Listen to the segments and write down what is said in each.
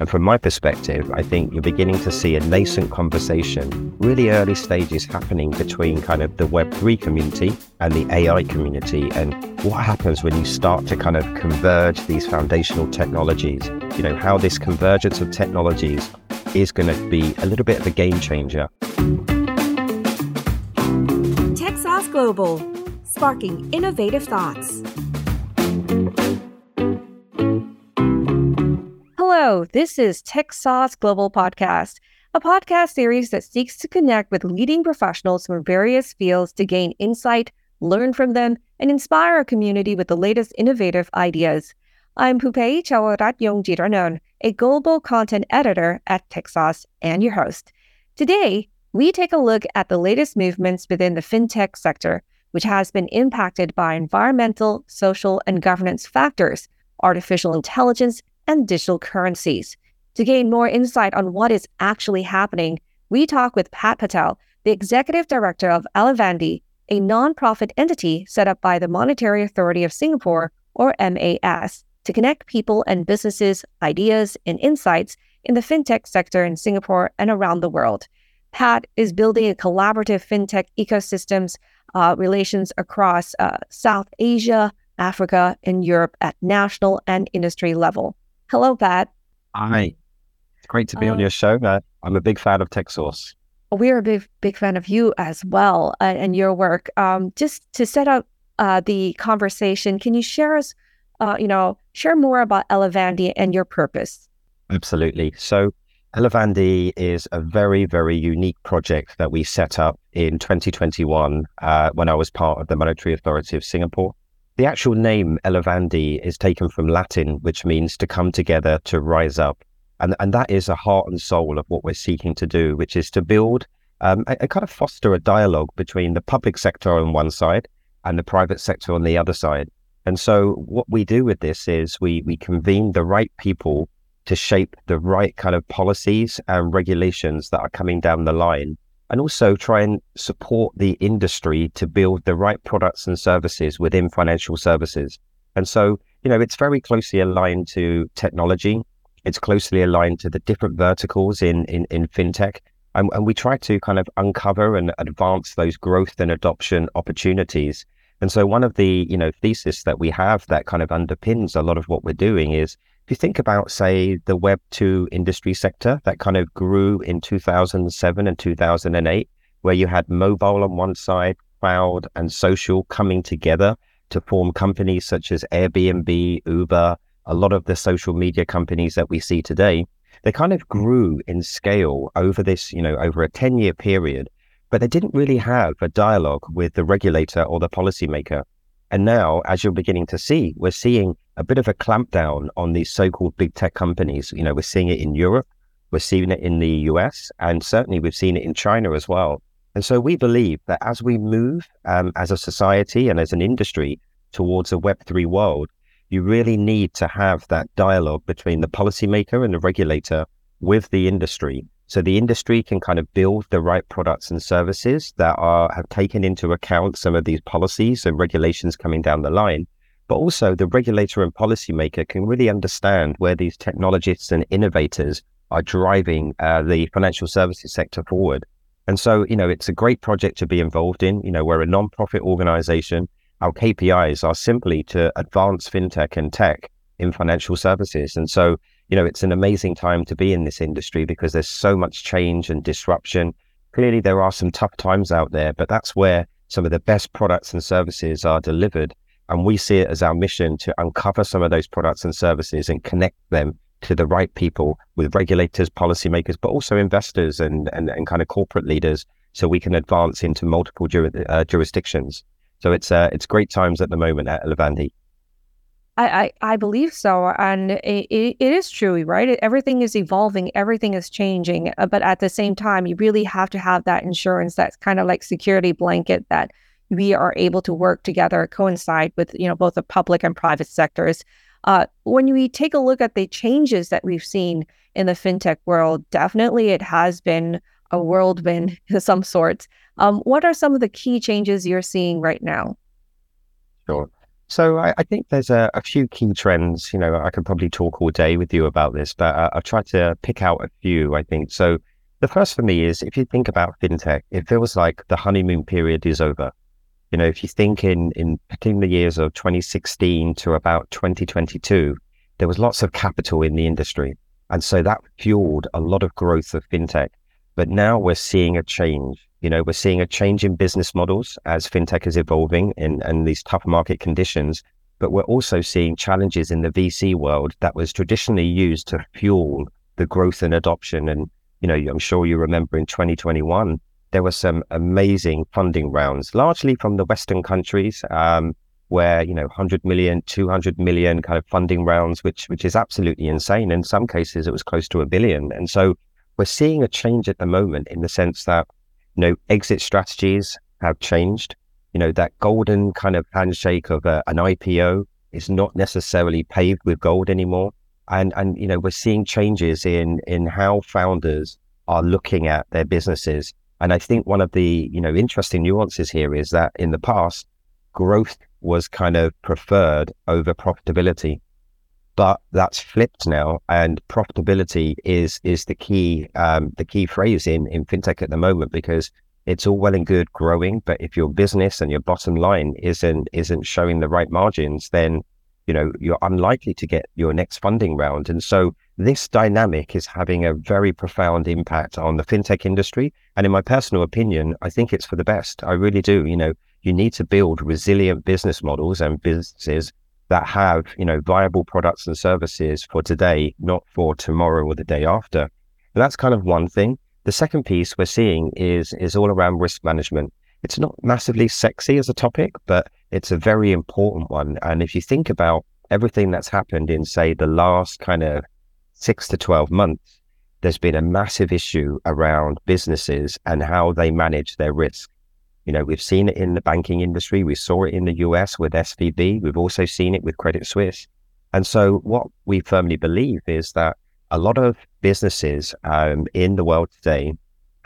And from my perspective, I think you're beginning to see a nascent conversation, really early stages happening between kind of the Web3 community and the AI community. And what happens when you start to kind of converge these foundational technologies? You know, how this convergence of technologies is going to be a little bit of a game changer. TechSauce Global, sparking innovative thoughts. Hello, this is TechSauce Global Podcast, a podcast series that seeks to connect with leading professionals from various fields to gain insight, learn from them, and inspire a community with the latest innovative ideas. I'm Pupei Chawarat a global content editor at TechSauce and your host. Today, we take a look at the latest movements within the fintech sector, which has been impacted by environmental, social, and governance factors, artificial intelligence, and digital currencies. To gain more insight on what is actually happening, we talk with Pat Patel, the executive director of Elevandi, a nonprofit entity set up by the Monetary Authority of Singapore, or MAS, to connect people and businesses, ideas, and insights in the fintech sector in Singapore and around the world. Pat is building a collaborative fintech ecosystems uh, relations across uh, South Asia, Africa, and Europe at national and industry level. Hello, Pat. Hi. It's great to be uh, on your show. Uh, I'm a big fan of TechSauce. We're a big, big fan of you as well uh, and your work. Um, just to set up uh, the conversation, can you share us, uh, you know, share more about Elevandi and your purpose? Absolutely. So, Elevandi is a very, very unique project that we set up in 2021 uh, when I was part of the Monetary Authority of Singapore. The actual name Elevandi is taken from Latin, which means to come together, to rise up. And, and that is a heart and soul of what we're seeking to do, which is to build um, and, kind of foster a dialogue between the public sector on one side and the private sector on the other side. And so what we do with this is we we convene the right people to shape the right kind of policies and regulations that are coming down the line and also try and support the industry to build the right products and services within financial services. And so, you know, it's very closely aligned to technology. It's closely aligned to the different verticals in, in, in fintech. And, and we try to kind of uncover and advance those growth and adoption opportunities. And so one of the, you know, thesis that we have that kind of underpins a lot of what we're doing is you think about, say, the Web 2 industry sector that kind of grew in 2007 and 2008, where you had mobile on one side, cloud and social coming together to form companies such as Airbnb, Uber, a lot of the social media companies that we see today, they kind of grew in scale over this, you know, over a 10 year period, but they didn't really have a dialogue with the regulator or the policymaker. And now, as you're beginning to see, we're seeing a bit of a clampdown on these so-called big tech companies. You know, we're seeing it in Europe, we're seeing it in the US, and certainly we've seen it in China as well. And so we believe that as we move um, as a society and as an industry towards a Web3 world, you really need to have that dialogue between the policymaker and the regulator with the industry so the industry can kind of build the right products and services that are have taken into account some of these policies and regulations coming down the line. But also the regulator and policymaker can really understand where these technologists and innovators are driving uh, the financial services sector forward. And so, you know, it's a great project to be involved in. You know, we're a non-profit organization. Our KPIs are simply to advance fintech and tech in financial services. And so you know, it's an amazing time to be in this industry because there's so much change and disruption. Clearly, there are some tough times out there, but that's where some of the best products and services are delivered. And we see it as our mission to uncover some of those products and services and connect them to the right people with regulators, policymakers, but also investors and, and, and kind of corporate leaders so we can advance into multiple uh, jurisdictions. So it's uh, it's great times at the moment at Elevandi. I, I, I believe so. And it, it, it is true, right? Everything is evolving, everything is changing. Uh, but at the same time, you really have to have that insurance that's kind of like security blanket that we are able to work together, coincide with, you know, both the public and private sectors. Uh, when we take a look at the changes that we've seen in the fintech world, definitely it has been a whirlwind of some sorts. Um, what are some of the key changes you're seeing right now? Sure. So I, I think there's a, a, few key trends. You know, I could probably talk all day with you about this, but uh, I'll try to pick out a few. I think so. The first for me is if you think about fintech, it feels like the honeymoon period is over. You know, if you think in in between the years of 2016 to about 2022, there was lots of capital in the industry, and so that fueled a lot of growth of fintech. But now we're seeing a change you know, we're seeing a change in business models as fintech is evolving in, in these tough market conditions. But we're also seeing challenges in the VC world that was traditionally used to fuel the growth and adoption. And, you know, I'm sure you remember in 2021, there were some amazing funding rounds, largely from the Western countries, um, where, you know, 100 million, 200 million kind of funding rounds, which, which is absolutely insane. In some cases, it was close to a billion. And so we're seeing a change at the moment in the sense that you know, exit strategies have changed. You know, that golden kind of handshake of a, an IPO is not necessarily paved with gold anymore. And, and, you know, we're seeing changes in, in how founders are looking at their businesses. And I think one of the, you know, interesting nuances here is that in the past, growth was kind of preferred over profitability. But that's flipped now and profitability is is the key um, the key phrase in in fintech at the moment because it's all well and good growing but if your business and your bottom line isn't isn't showing the right margins then you know you're unlikely to get your next funding round and so this dynamic is having a very profound impact on the fintech industry and in my personal opinion i think it's for the best i really do you know you need to build resilient business models and businesses that have, you know, viable products and services for today, not for tomorrow or the day after. But that's kind of one thing. The second piece we're seeing is is all around risk management. It's not massively sexy as a topic, but it's a very important one. And if you think about everything that's happened in, say, the last kind of six to 12 months, there's been a massive issue around businesses and how they manage their risk. You know, we've seen it in the banking industry. We saw it in the US with SVB. We've also seen it with Credit Suisse. And so, what we firmly believe is that a lot of businesses um, in the world today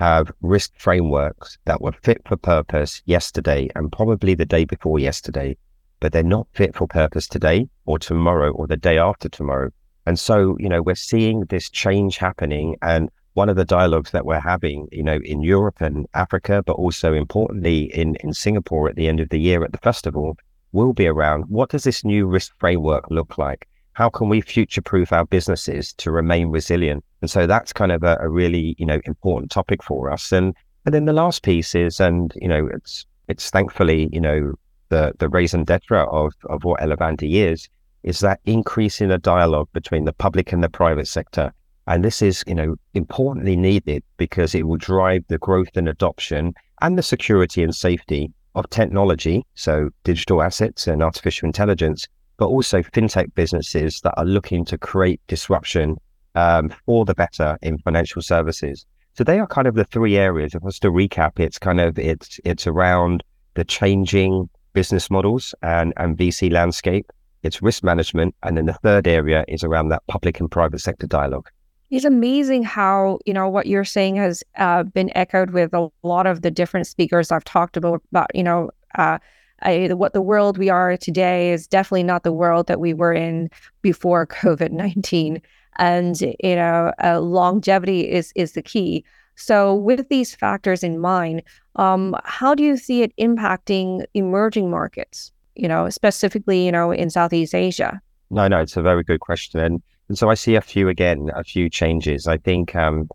have risk frameworks that were fit for purpose yesterday and probably the day before yesterday, but they're not fit for purpose today or tomorrow or the day after tomorrow. And so, you know, we're seeing this change happening. And one of the dialogues that we're having, you know, in Europe and Africa, but also importantly in, in Singapore at the end of the year at the festival, will be around what does this new risk framework look like? How can we future proof our businesses to remain resilient? And so that's kind of a, a really, you know, important topic for us. And and then the last piece is, and you know, it's it's thankfully, you know, the the raison d'etre of of what Elevandi is, is that increase in a dialogue between the public and the private sector and this is, you know, importantly needed because it will drive the growth and adoption and the security and safety of technology, so digital assets and artificial intelligence, but also fintech businesses that are looking to create disruption um, for the better in financial services. So they are kind of the three areas. Just to recap, it's kind of it's it's around the changing business models and and VC landscape. It's risk management, and then the third area is around that public and private sector dialogue. It's amazing how, you know, what you're saying has uh, been echoed with a lot of the different speakers I've talked about, about you know, uh, I, what the world we are today is definitely not the world that we were in before COVID 19. And, you know, uh, longevity is, is the key. So, with these factors in mind, um, how do you see it impacting emerging markets, you know, specifically, you know, in Southeast Asia? No, no, it's a very good question. And and so I see a few again, a few changes. I think, um,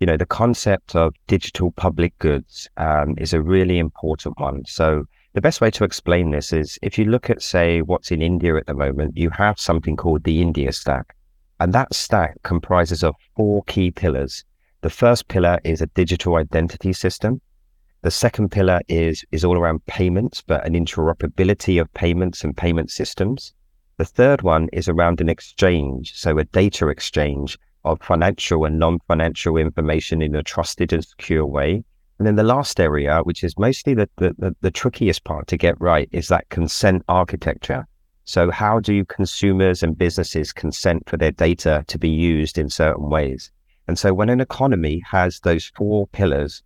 you know, the concept of digital public goods um, is a really important one. So the best way to explain this is if you look at, say, what's in India at the moment, you have something called the India Stack. And that stack comprises of four key pillars. The first pillar is a digital identity system. The second pillar is, is all around payments, but an interoperability of payments and payment systems. The third one is around an exchange, so a data exchange of financial and non financial information in a trusted and secure way. And then the last area, which is mostly the, the, the, the trickiest part to get right, is that consent architecture. So, how do consumers and businesses consent for their data to be used in certain ways? And so, when an economy has those four pillars,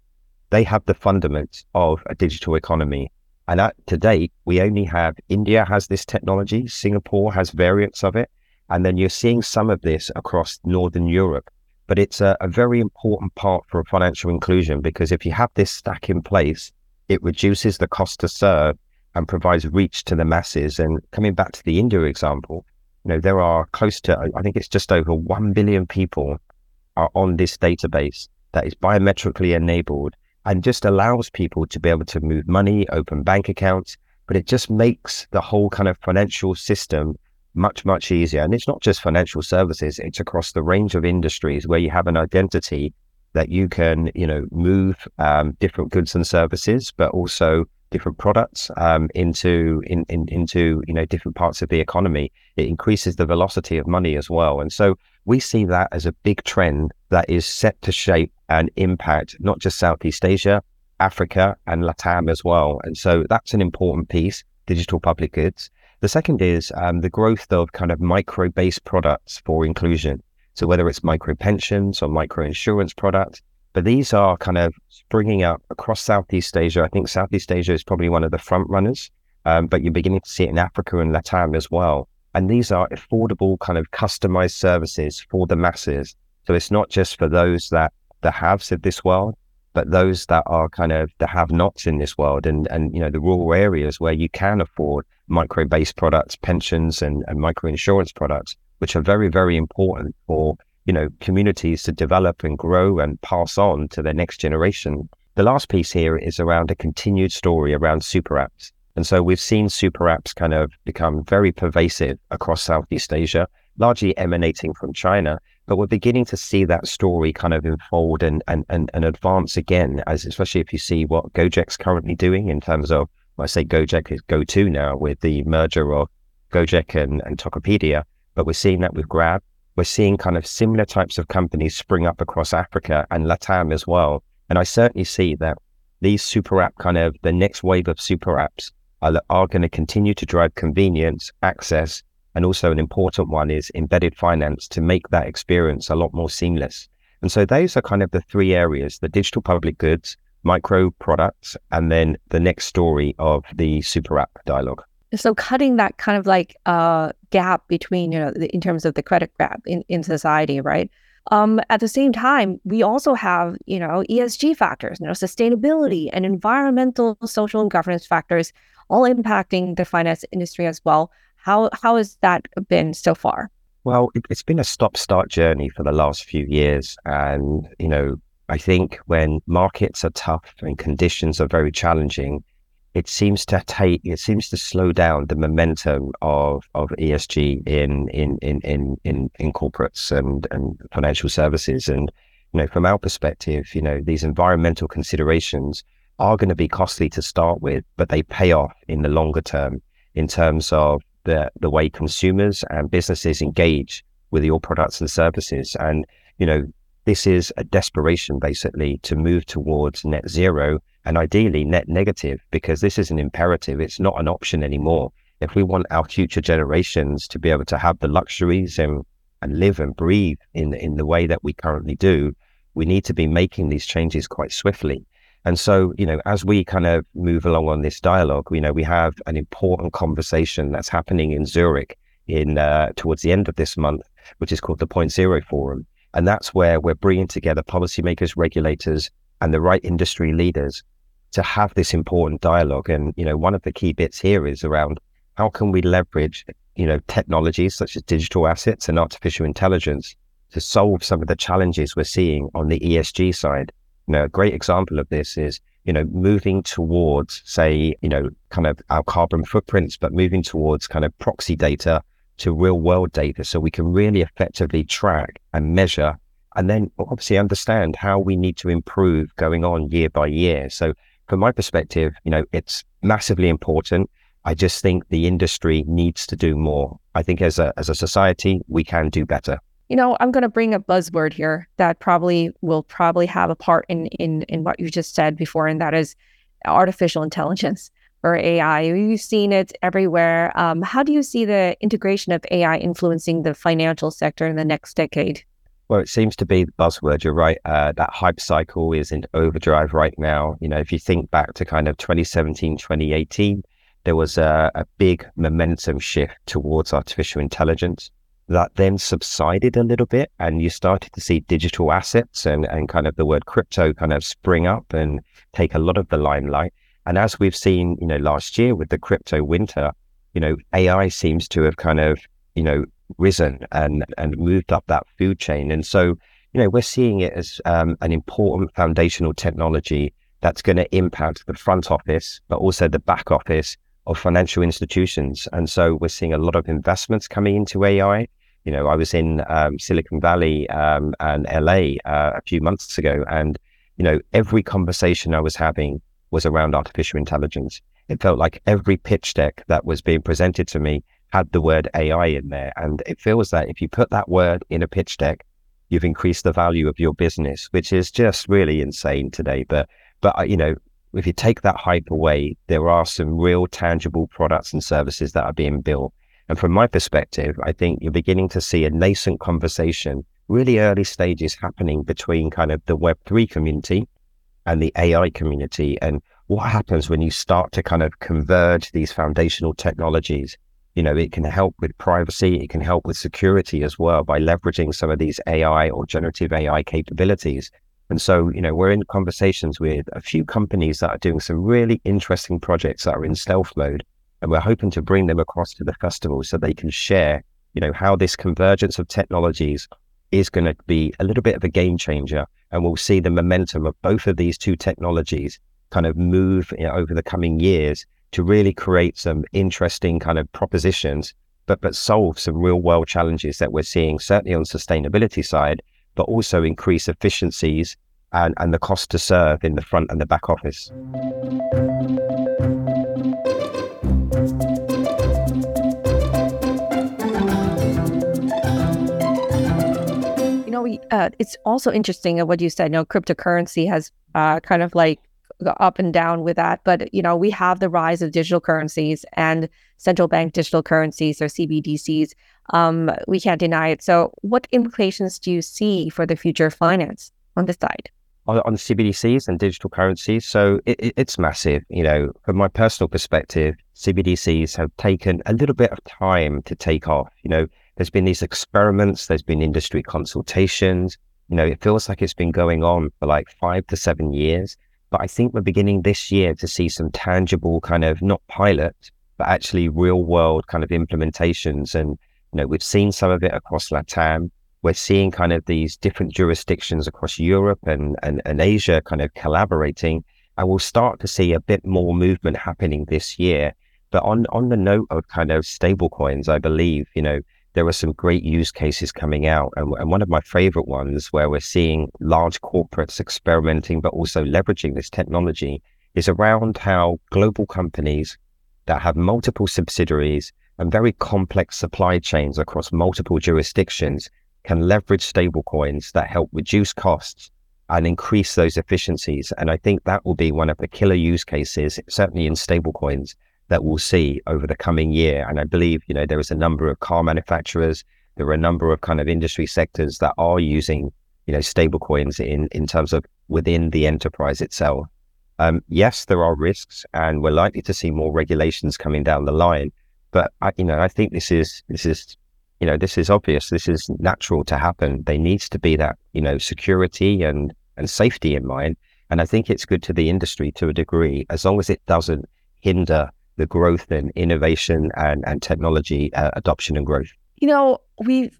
they have the fundaments of a digital economy. And at, to date, we only have India has this technology, Singapore has variants of it, and then you're seeing some of this across Northern Europe. But it's a, a very important part for financial inclusion because if you have this stack in place, it reduces the cost to serve and provides reach to the masses. And coming back to the India example, you know, there are close to, I think it's just over 1 billion people are on this database that is biometrically enabled and just allows people to be able to move money, open bank accounts, but it just makes the whole kind of financial system much, much easier. And it's not just financial services, it's across the range of industries where you have an identity that you can, you know, move um, different goods and services, but also different products um, into in, in, into you know different parts of the economy. It increases the velocity of money as well, and so we see that as a big trend that is set to shape and impact not just Southeast Asia, Africa, and LATAM as well. And so that's an important piece. Digital public goods. The second is um, the growth of kind of micro based products for inclusion. So whether it's micro pensions or micro insurance products, but these are kind of springing up across Southeast Asia. I think Southeast Asia is probably one of the front runners, um, but you're beginning to see it in Africa and Latam as well. And these are affordable, kind of customized services for the masses. So it's not just for those that the haves of this world, but those that are kind of the have-nots in this world, and and you know the rural areas where you can afford micro-based products, pensions, and, and micro insurance products, which are very very important for you know, communities to develop and grow and pass on to their next generation. The last piece here is around a continued story around super apps. And so we've seen super apps kind of become very pervasive across Southeast Asia, largely emanating from China. But we're beginning to see that story kind of unfold and, and, and, and advance again, as especially if you see what Gojek's currently doing in terms of, I say Gojek is GoTo now with the merger of Gojek and, and Tokopedia, but we're seeing that with Grab we're seeing kind of similar types of companies spring up across Africa and Latam as well. And I certainly see that these super app kind of the next wave of super apps are, are going to continue to drive convenience, access, and also an important one is embedded finance to make that experience a lot more seamless. And so those are kind of the three areas, the digital public goods, micro products, and then the next story of the super app dialogue. So cutting that kind of like uh, gap between you know in terms of the credit gap in, in society right? Um, at the same time we also have you know esg factors you know sustainability and environmental social and governance factors all impacting the finance industry as well how how has that been so far well it, it's been a stop start journey for the last few years and you know i think when markets are tough and conditions are very challenging it seems to take it seems to slow down the momentum of of ESG in in in in in, in corporates and and financial services. And you know, from our perspective, you know, these environmental considerations are going to be costly to start with, but they pay off in the longer term in terms of the the way consumers and businesses engage with your products and services. And you know, this is a desperation basically to move towards net zero and ideally net negative because this is an imperative. It's not an option anymore. If we want our future generations to be able to have the luxuries and, and live and breathe in, in the way that we currently do, we need to be making these changes quite swiftly. And so, you know, as we kind of move along on this dialogue, you know, we have an important conversation that's happening in Zurich in uh, towards the end of this month, which is called the Point Zero Forum. And that's where we're bringing together policymakers, regulators, and the right industry leaders to have this important dialogue. And, you know, one of the key bits here is around how can we leverage, you know, technologies such as digital assets and artificial intelligence to solve some of the challenges we're seeing on the ESG side. You know, a great example of this is, you know, moving towards, say, you know, kind of our carbon footprints, but moving towards kind of proxy data to real world data so we can really effectively track and measure and then obviously understand how we need to improve going on year by year. So from my perspective, you know, it's massively important. I just think the industry needs to do more. I think as a as a society, we can do better. You know, I'm going to bring a buzzword here that probably will probably have a part in in in what you just said before, and that is artificial intelligence or AI. You've seen it everywhere. Um, how do you see the integration of AI influencing the financial sector in the next decade? Well, it seems to be the buzzword. You're right. Uh, that hype cycle is in overdrive right now. You know, if you think back to kind of 2017, 2018, there was a, a big momentum shift towards artificial intelligence that then subsided a little bit and you started to see digital assets and, and kind of the word crypto kind of spring up and take a lot of the limelight. And as we've seen, you know, last year with the crypto winter, you know, AI seems to have kind of, you know, risen and, and moved up that food chain. And so, you know, we're seeing it as um, an important foundational technology that's going to impact the front office, but also the back office of financial institutions. And so we're seeing a lot of investments coming into AI. You know, I was in um, Silicon Valley um, and LA uh, a few months ago, and you know, every conversation I was having was around artificial intelligence. It felt like every pitch deck that was being presented to me had the word AI in there, and it feels that if you put that word in a pitch deck, you've increased the value of your business, which is just really insane today. But but uh, you know, if you take that hype away, there are some real tangible products and services that are being built. And from my perspective, I think you're beginning to see a nascent conversation, really early stages happening between kind of the Web3 community and the AI community. And what happens when you start to kind of converge these foundational technologies? You know, it can help with privacy, it can help with security as well by leveraging some of these AI or generative AI capabilities. And so, you know, we're in conversations with a few companies that are doing some really interesting projects that are in stealth mode. And we're hoping to bring them across to the festival so they can share, you know, how this convergence of technologies is going to be a little bit of a game changer. And we'll see the momentum of both of these two technologies kind of move you know, over the coming years to really create some interesting kind of propositions, but but solve some real world challenges that we're seeing, certainly on sustainability side, but also increase efficiencies and, and the cost to serve in the front and the back office. You know, we, uh, it's also interesting what you said. You know, cryptocurrency has uh, kind of like up and down with that. But, you know, we have the rise of digital currencies and central bank digital currencies or CBDCs. Um, we can't deny it. So, what implications do you see for the future of finance on this side? On, on CBDCs and digital currencies, so it, it, it's massive. You know, from my personal perspective, CBDCs have taken a little bit of time to take off. You know, there's been these experiments, there's been industry consultations. You know, it feels like it's been going on for like five to seven years. But I think we're beginning this year to see some tangible kind of not pilot, but actually real world kind of implementations. And, you know, we've seen some of it across LATAM. We're seeing kind of these different jurisdictions across Europe and, and, and Asia kind of collaborating. And we'll start to see a bit more movement happening this year. But on, on the note of kind of stable coins, I believe, you know, there are some great use cases coming out. And, and, one of my favorite ones where we're seeing large corporates experimenting, but also leveraging this technology is around how global companies that have multiple subsidiaries and very complex supply chains across multiple jurisdictions can leverage stablecoins that help reduce costs and increase those efficiencies. And I think that will be one of the killer use cases, certainly in stablecoins, that we'll see over the coming year. And I believe, you know, there is a number of car manufacturers, there are a number of kind of industry sectors that are using, you know, stablecoins in, in terms of within the enterprise itself. Um, yes, there are risks and we're likely to see more regulations coming down the line. But I, you know, I think this is, this is, you know, this is obvious. This is natural to happen. There needs to be that, you know, security and, and safety in mind. And I think it's good to the industry to a degree, as long as it doesn't hinder the growth and innovation and, and technology uh, adoption and growth? You know, we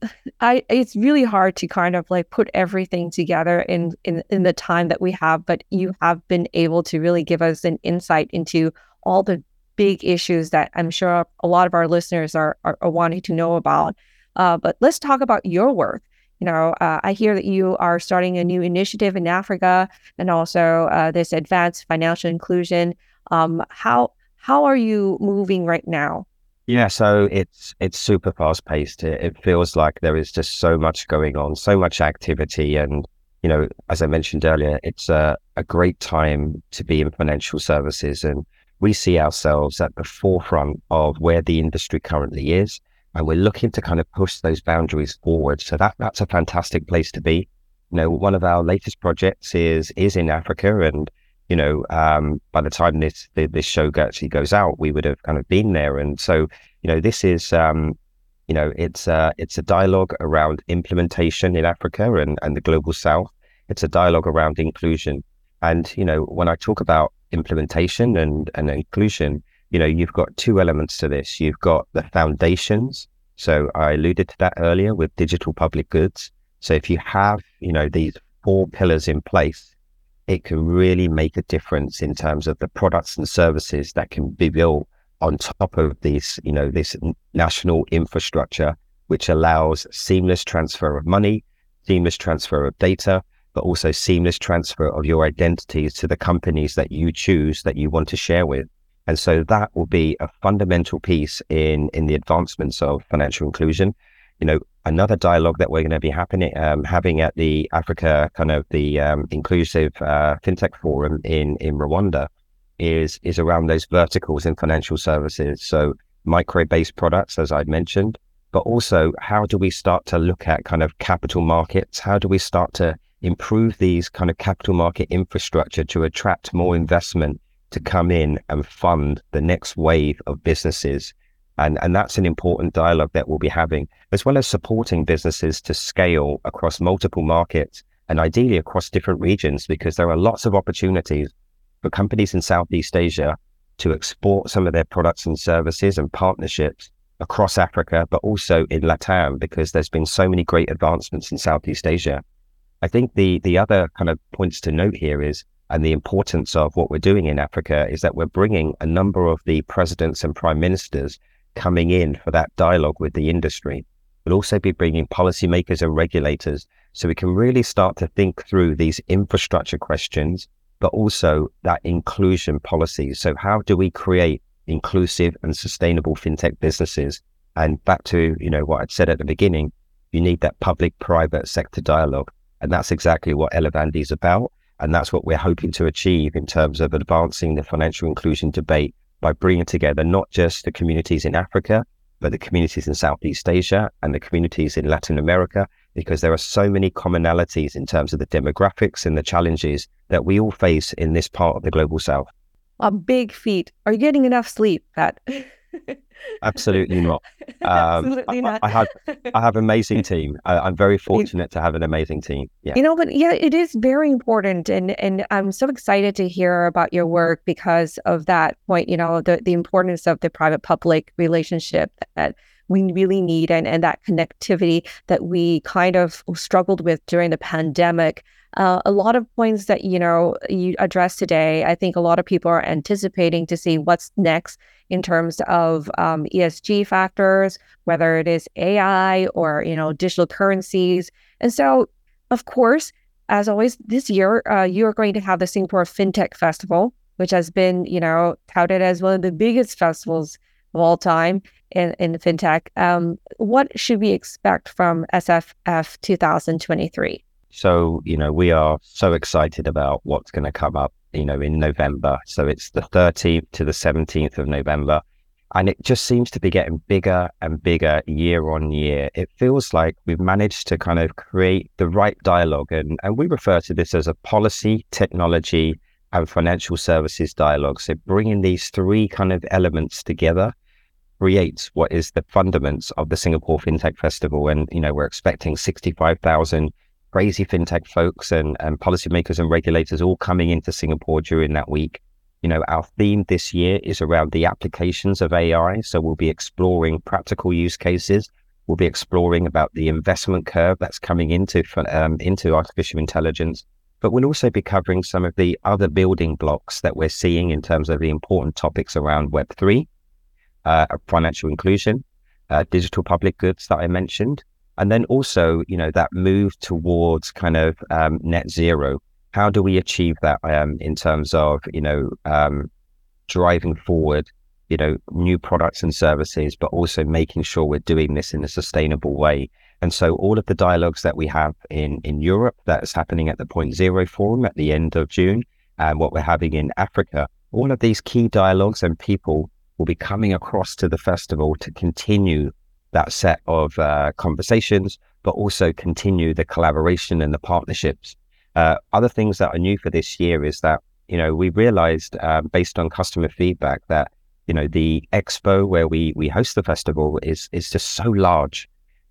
I it's really hard to kind of like put everything together in, in in the time that we have, but you have been able to really give us an insight into all the big issues that I'm sure a lot of our listeners are are, are wanting to know about. Uh, but let's talk about your work. You know, uh, I hear that you are starting a new initiative in Africa and also uh, this advanced financial inclusion. Um, how how are you moving right now? Yeah, so it's it's super fast paced. It, it feels like there is just so much going on, so much activity, and you know, as I mentioned earlier, it's a, a great time to be in financial services, and we see ourselves at the forefront of where the industry currently is. And we're looking to kind of push those boundaries forward. So that that's a fantastic place to be. You know, one of our latest projects is is in Africa, and you know, um, by the time this this show actually goes out, we would have kind of been there. And so, you know, this is um, you know, it's uh, it's a dialogue around implementation in Africa and, and the global South. It's a dialogue around inclusion. And you know, when I talk about implementation and, and inclusion, you know, you've got two elements to this. You've got the foundations. So I alluded to that earlier with digital public goods. So if you have, you know, these four pillars in place, it can really make a difference in terms of the products and services that can be built on top of this, you know, this national infrastructure, which allows seamless transfer of money, seamless transfer of data, but also seamless transfer of your identities to the companies that you choose that you want to share with. And so that will be a fundamental piece in in the advancements of financial inclusion. You know, another dialogue that we're going to be happening um, having at the Africa kind of the um, inclusive uh, fintech forum in in Rwanda is is around those verticals in financial services. So micro based products, as I mentioned, but also how do we start to look at kind of capital markets? How do we start to improve these kind of capital market infrastructure to attract more investment to come in and fund the next wave of businesses and, and that's an important dialogue that we'll be having, as well as supporting businesses to scale across multiple markets and ideally across different regions, because there are lots of opportunities for companies in Southeast Asia to export some of their products and services and partnerships across Africa, but also in Latam, because there's been so many great advancements in Southeast Asia. I think the the other kind of points to note here is, and the importance of what we're doing in Africa is that we're bringing a number of the presidents and prime ministers coming in for that dialogue with the industry. We'll also be bringing policymakers and regulators so we can really start to think through these infrastructure questions, but also that inclusion policy. So how do we create inclusive and sustainable fintech businesses? And back to, you know, what I'd said at the beginning, you need that public private sector dialogue. And that's exactly what Elevandi is about. And that's what we're hoping to achieve in terms of advancing the financial inclusion debate by bringing together not just the communities in Africa, but the communities in Southeast Asia and the communities in Latin America, because there are so many commonalities in terms of the demographics and the challenges that we all face in this part of the global South. A big feat. Are you getting enough sleep, Pat? Absolutely not. Um, Absolutely not. I, I, have I have amazing team. I, am very fortunate to have an amazing team. Yeah. You know, but yeah, it is very important, and and I'm so excited to hear about your work because of that point. You know, the the importance of the private public relationship that we really need, and and that connectivity that we kind of struggled with during the pandemic. Uh, a lot of points that you know you addressed today, I think a lot of people are anticipating to see what's next in terms of um, ESG factors, whether it is AI or you know digital currencies. And so, of course, as always, this year uh, you are going to have the Singapore FinTech Festival, which has been you know touted as one of the biggest festivals of all time in in fintech. Um, what should we expect from SFF 2023? So, you know, we are so excited about what's going to come up, you know, in November. So it's the 13th to the 17th of November. And it just seems to be getting bigger and bigger year on year. It feels like we've managed to kind of create the right dialogue. And, and we refer to this as a policy, technology, and financial services dialogue. So bringing these three kind of elements together creates what is the fundaments of the Singapore FinTech Festival. And, you know, we're expecting 65,000 crazy fintech folks and, and policymakers and regulators all coming into Singapore during that week. You know, our theme this year is around the applications of AI. So we'll be exploring practical use cases. We'll be exploring about the investment curve that's coming into um, into artificial intelligence. But we'll also be covering some of the other building blocks that we're seeing in terms of the important topics around Web3, uh, financial inclusion, uh, digital public goods that I mentioned, and then also, you know, that move towards kind of um, net zero. How do we achieve that um, in terms of, you know, um, driving forward, you know, new products and services, but also making sure we're doing this in a sustainable way. And so all of the dialogues that we have in, in Europe, that's happening at the Point Zero Forum at the end of June, and what we're having in Africa, all of these key dialogues and people will be coming across to the festival to continue that set of uh, conversations, but also continue the collaboration and the partnerships. Uh, other things that are new for this year is that you know we realized uh, based on customer feedback that you know the expo where we we host the festival is is just so large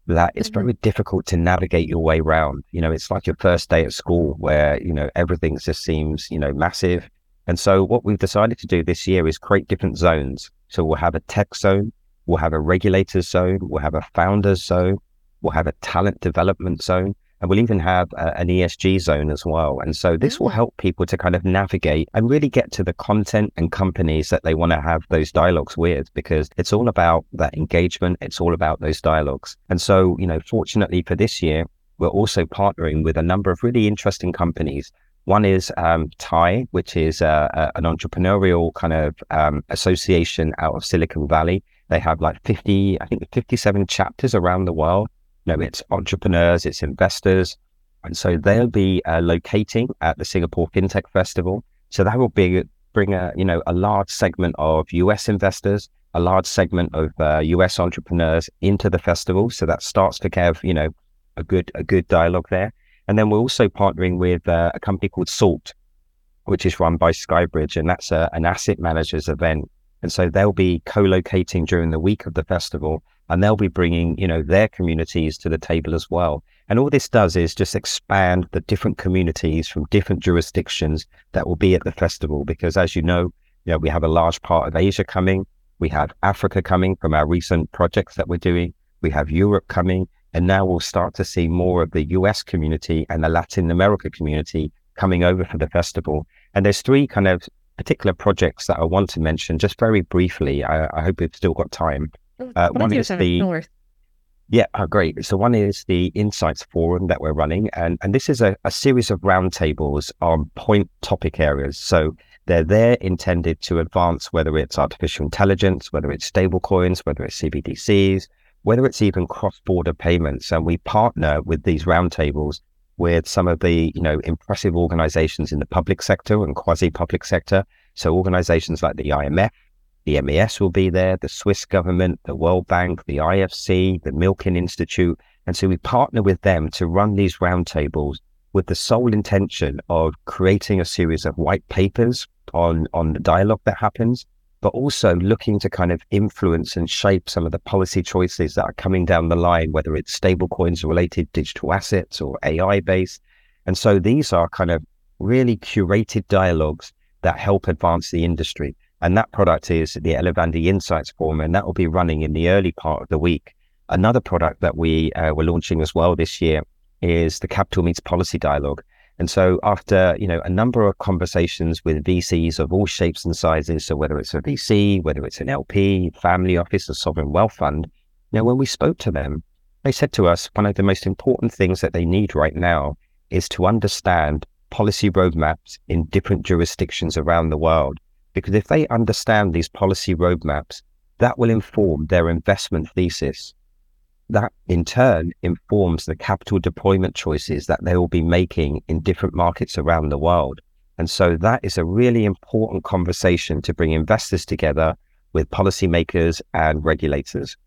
that it's mm-hmm. very difficult to navigate your way around. You know, it's like your first day at school where, you know, everything just seems, you know, massive. And so what we've decided to do this year is create different zones. So we'll have a tech zone, we'll have a regulators zone, we'll have a founders zone, we'll have a talent development zone, and we'll even have a, an ESG zone as well. And so this will mm. help people to kind of navigate and really get to the content and companies that they want to have those dialogues with, because it's all about that engagement. It's all about those dialogues. And so, you know, fortunately for this year, we're also partnering with a number of really interesting companies. One is um, TIE, which is uh, uh, an entrepreneurial kind of um, association out of Silicon Valley. They have like 50, I think 57 chapters around the world You know, it's entrepreneurs, it's investors. And so they'll be uh, locating at the Singapore FinTech Festival. So that will be bring a you know a large segment of US investors, a large segment of uh, US entrepreneurs into the festival. So that starts to have you know a good a good dialogue there. And then we're also partnering with uh, a company called Salt, which is run by Skybridge, and that's a, an asset managers event. And so they'll be co-locating during the week of the festival and they'll be bringing you know their communities to the table as well. And all this does is just expand the different communities from different jurisdictions that will be at the festival because as you know you know we have a large part of asia coming. We have africa coming from our recent projects that we're doing. We have europe coming. And now we'll start to see more of the us community and the latin america community coming over for the festival. And there's three kind of particular projects that i want to mention just very briefly i, I hope we've still got time uh, one is the North. Yeah, oh, great. So one is the Insights Forum that we're running, and and this is a, a series of roundtables on point topic areas. So they're there intended to advance whether it's artificial intelligence, whether it's stablecoins, whether it's CBDCs, whether it's even cross-border payments. And we partner with these roundtables with some of the you know impressive organizations in the public sector and quasi-public sector. So organizations like the IMF, the MAS will be there, the Swiss government, the World Bank, the IFC, the Milken Institute. And so we partner with them to run these roundtables with the sole intention of creating a series of white papers on, on the dialogue that happens, but also looking to kind of influence and shape some of the policy choices that are coming down the line, whether it's stablecoins related digital assets or AI based. And so these are kind of really curated dialogues that help advance the industry. And that product is the Elevandi Insights Forum, and that will be running in the early part of the week. Another product that we uh, were launching as well this year is the Capital Meets Policy Dialogue. And so after, you know, a number of conversations with VCs of all shapes and sizes, so whether it's a VC, whether it's an LP, family office, a sovereign wealth fund, you know, when we spoke to them, they said to us one of the most important things that they need right now is to understand policy roadmaps in different jurisdictions around the world because if they understand these policy roadmaps, that will inform their investment thesis. That in turn informs the capital deployment choices that they will be making in different markets around the world. And so that is a really important conversation to bring investors together with policymakers and regulators.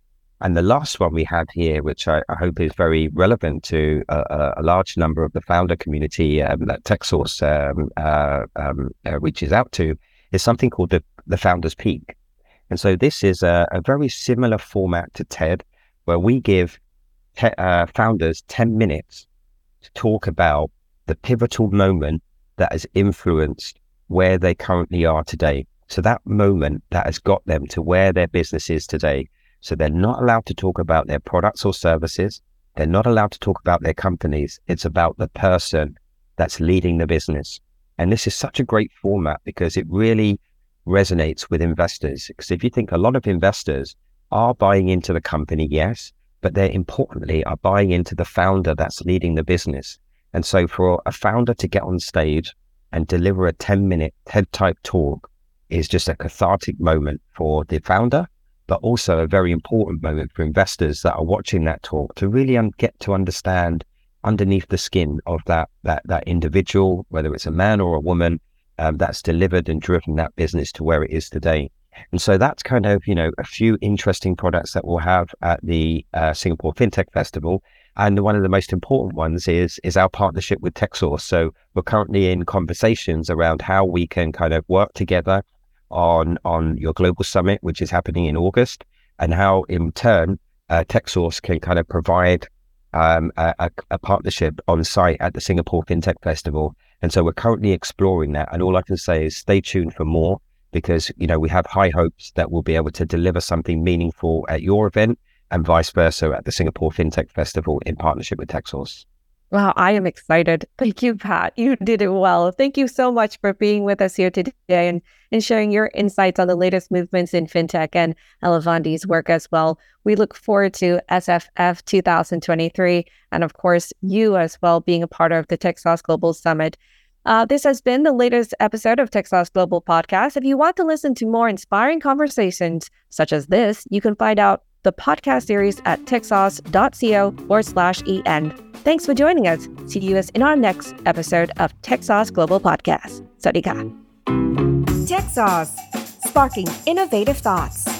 And the last one we have here, which I, I hope is very relevant to a, a, large number of the founder community um, that TechSauce um, uh, um, uh, reaches out to, is something called the, the Founders Peak. And so this is a, a very similar format to TED, where we give te- uh, founders 10 minutes to talk about the pivotal moment that has influenced where they currently are today. So that moment that has got them to where their business is today. So they're not allowed to talk about their products or services. They're not allowed to talk about their companies. It's about the person that's leading the business. And this is such a great format because it really resonates with investors. Because if you think a lot of investors are buying into the company, yes, but they're importantly are buying into the founder that's leading the business. And so for a founder to get on stage and deliver a 10 minute TED type talk is just a cathartic moment for the founder, but also a very important moment for investors that are watching that talk to really un- get to understand underneath the skin of that that that individual, whether it's a man or a woman, um, that's delivered and driven that business to where it is today. And so that's kind of, you know, a few interesting products that we'll have at the uh, Singapore FinTech Festival. And one of the most important ones is is our partnership with TechSauce. So we're currently in conversations around how we can kind of work together on on your global summit, which is happening in August, and how in turn uh, TechSauce can kind of provide um, a, a, partnership on site at the Singapore FinTech Festival. And so we're currently exploring that. And all I can say is stay tuned for more because you know we have high hopes that we'll be able to deliver something meaningful at your event and vice versa at the Singapore FinTech Festival in partnership with TechSauce. Wow, I am excited. Thank you, Pat. You did it well. Thank you so much for being with us here today and, and sharing your insights on the latest movements in fintech and Elevandi's work as well. We look forward to SFF 2023 and, of course, you as well being a part of the TechSauce Global Summit. Uh, this has been the latest episode of TechSauce Global Podcast. If you want to listen to more inspiring conversations such as this, you can find out the podcast series at techsauce.co forward slash en. Thanks for joining us. See you in our next episode of TechSauce Global Podcast. Sadika. TechSauce, sparking innovative thoughts.